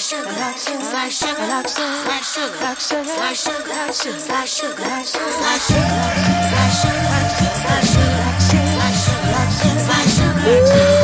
sugar, slice sugar, slice sugar, slice sugar, slice sugar, slice sugar, slice sugar, slice sugar, slice sugar, slice sugar, slice sugar, slice sugar, slice sugar.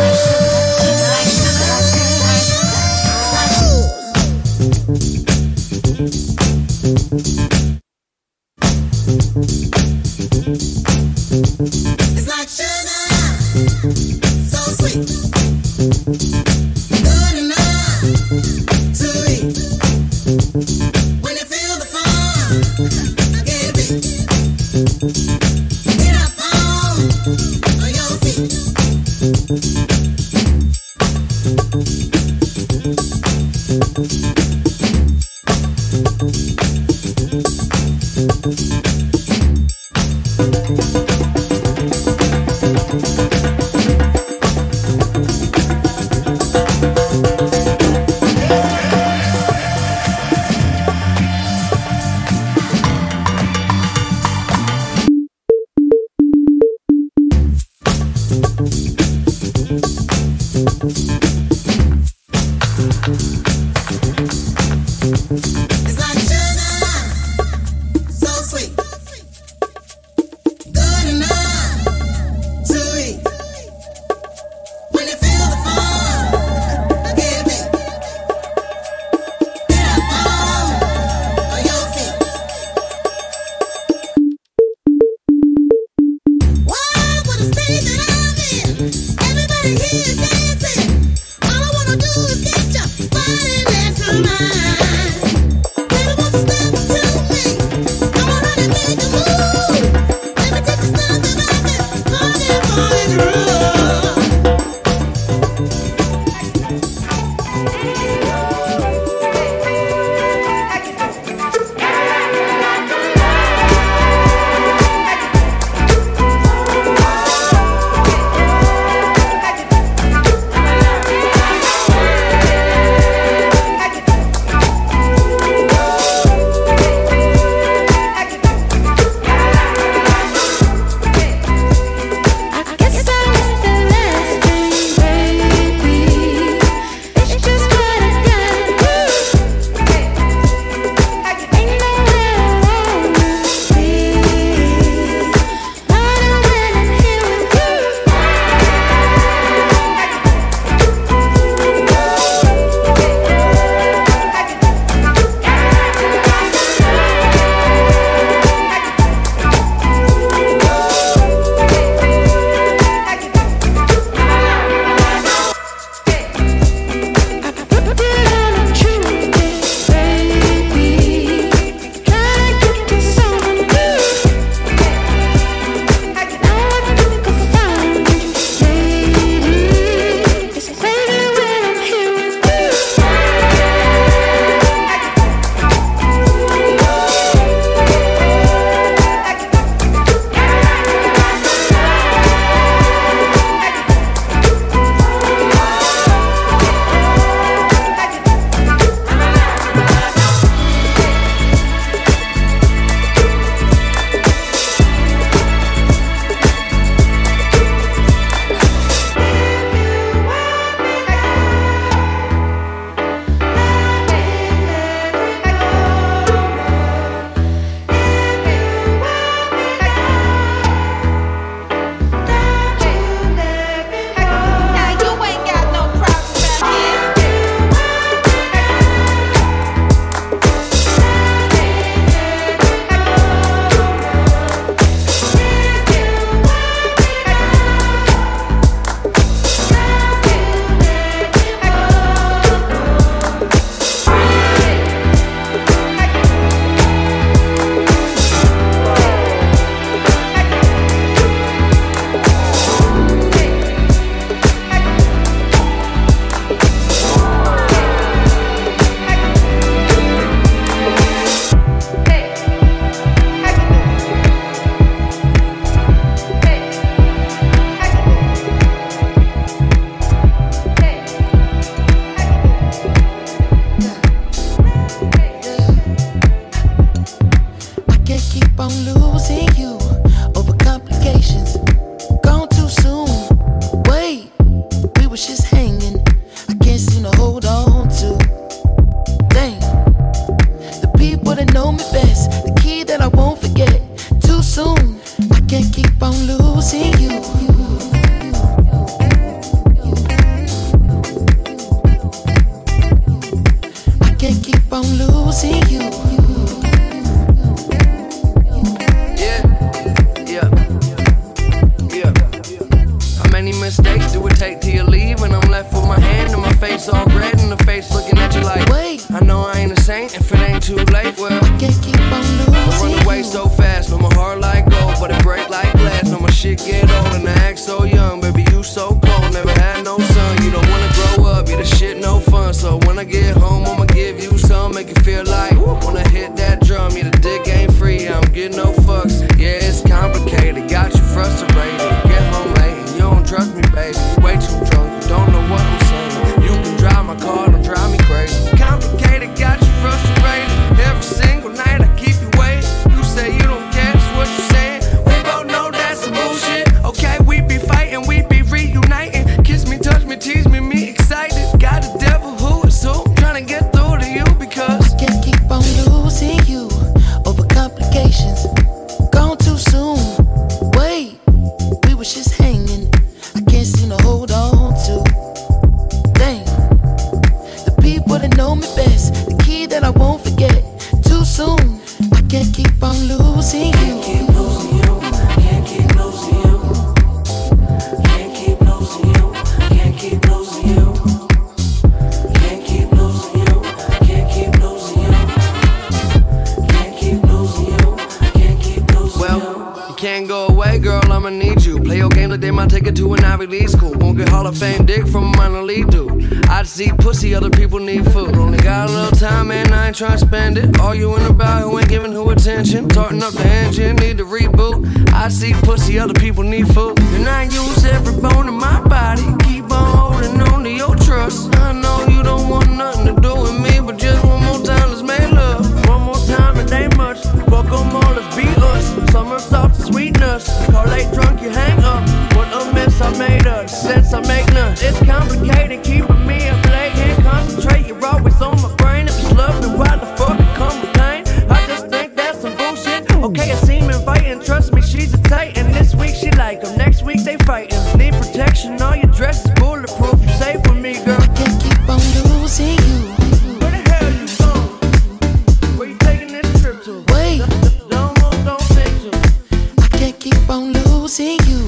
see you.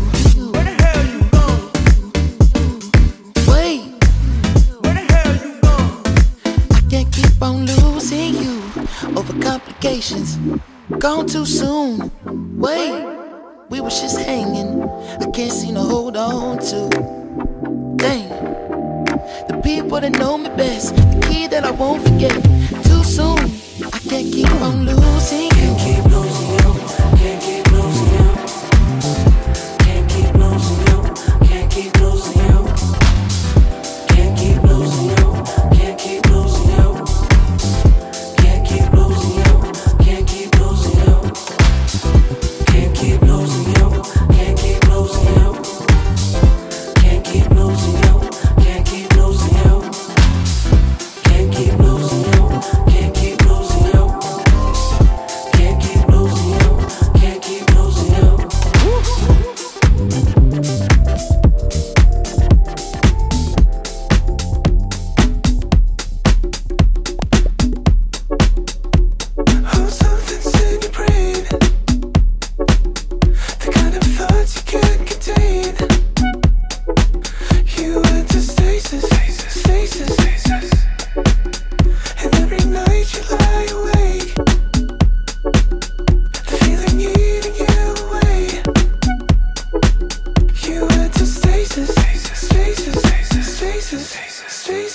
Where the hell you gone? Wait. Where the hell you gone? I can't keep on losing you over complications. Gone too soon. Wait. We was just hanging. I can't seem to hold on to. Dang. The people that know me best. The key that I won't forget. Too soon. I can't keep on losing you.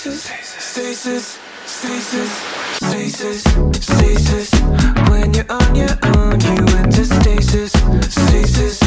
stasis, stasis, stasis, stasis, stasis. When you're on your own, you enter stasis, stasis.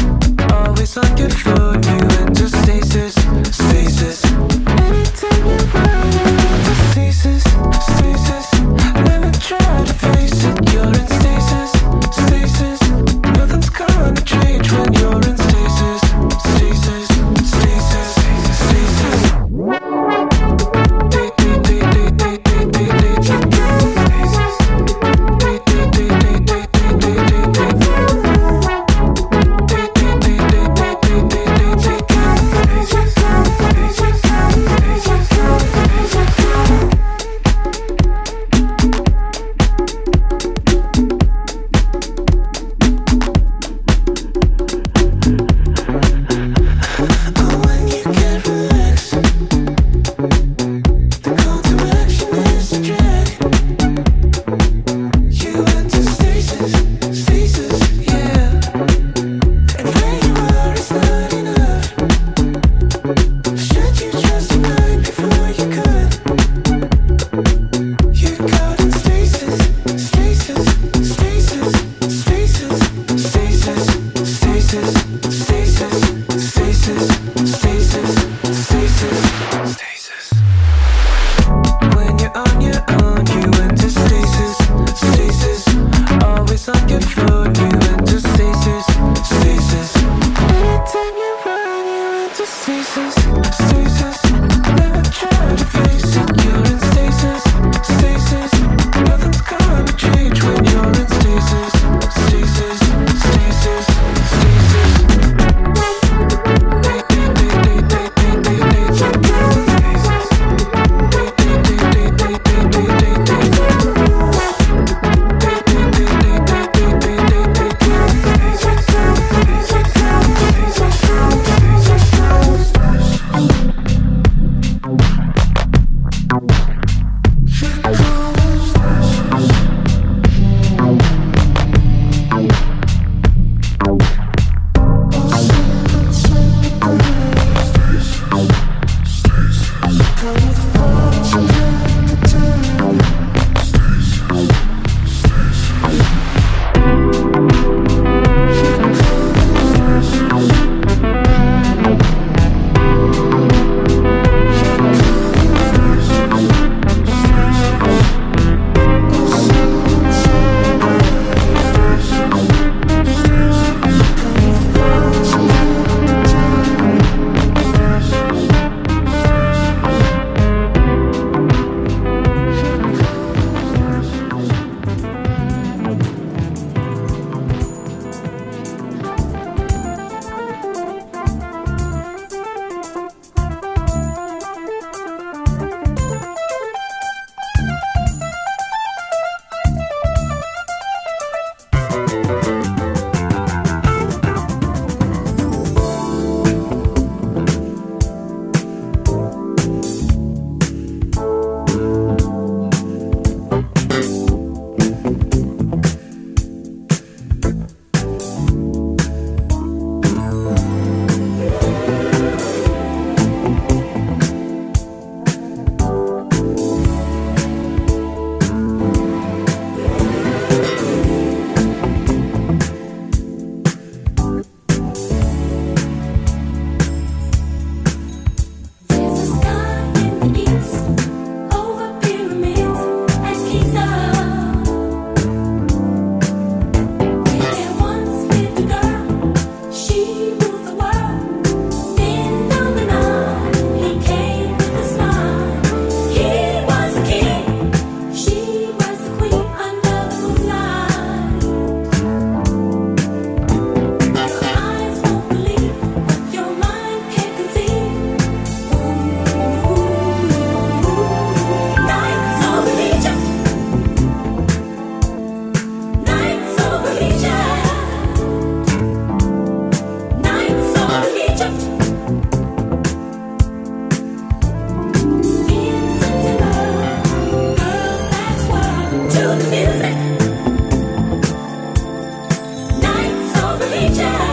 teacher.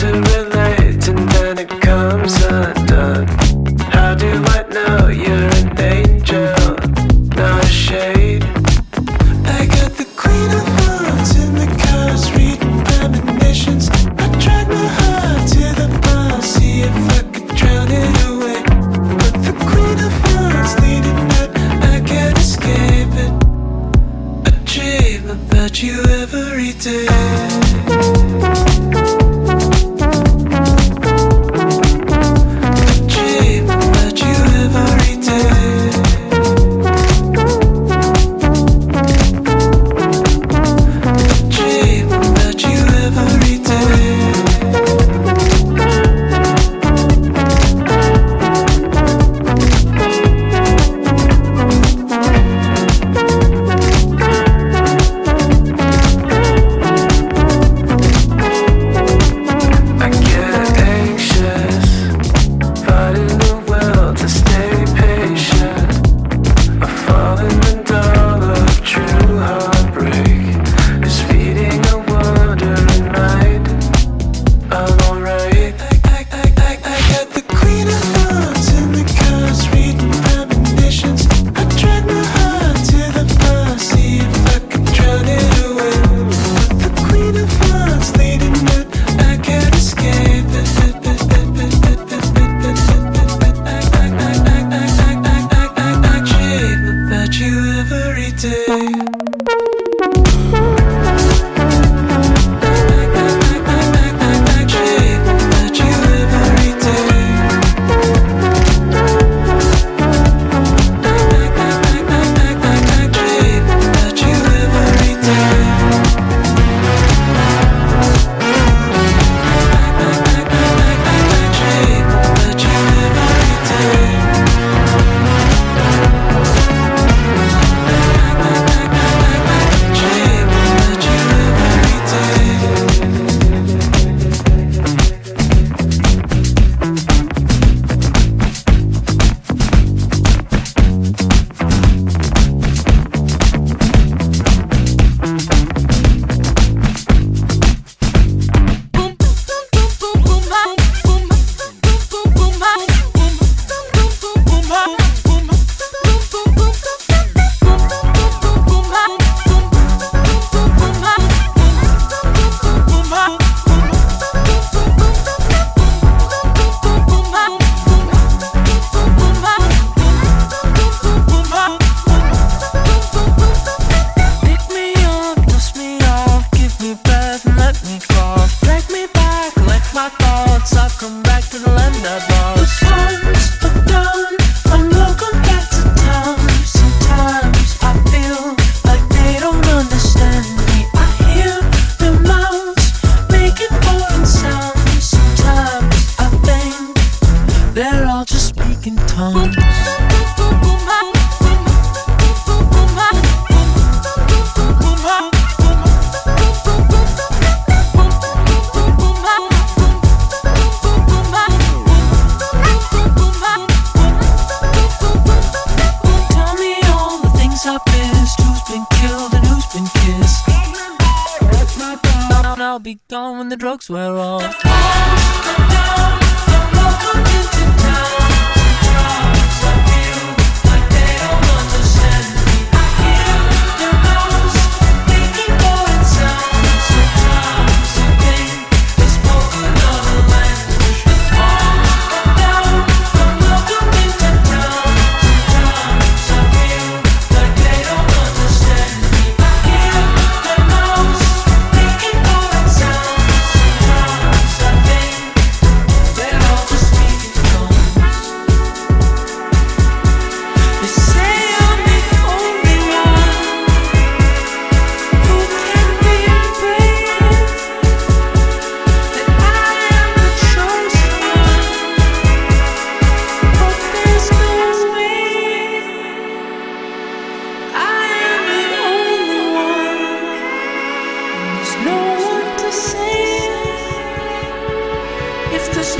to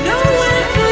nowhere to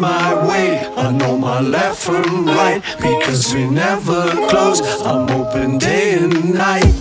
my way. I know my left from right because we never close. I'm open day and night.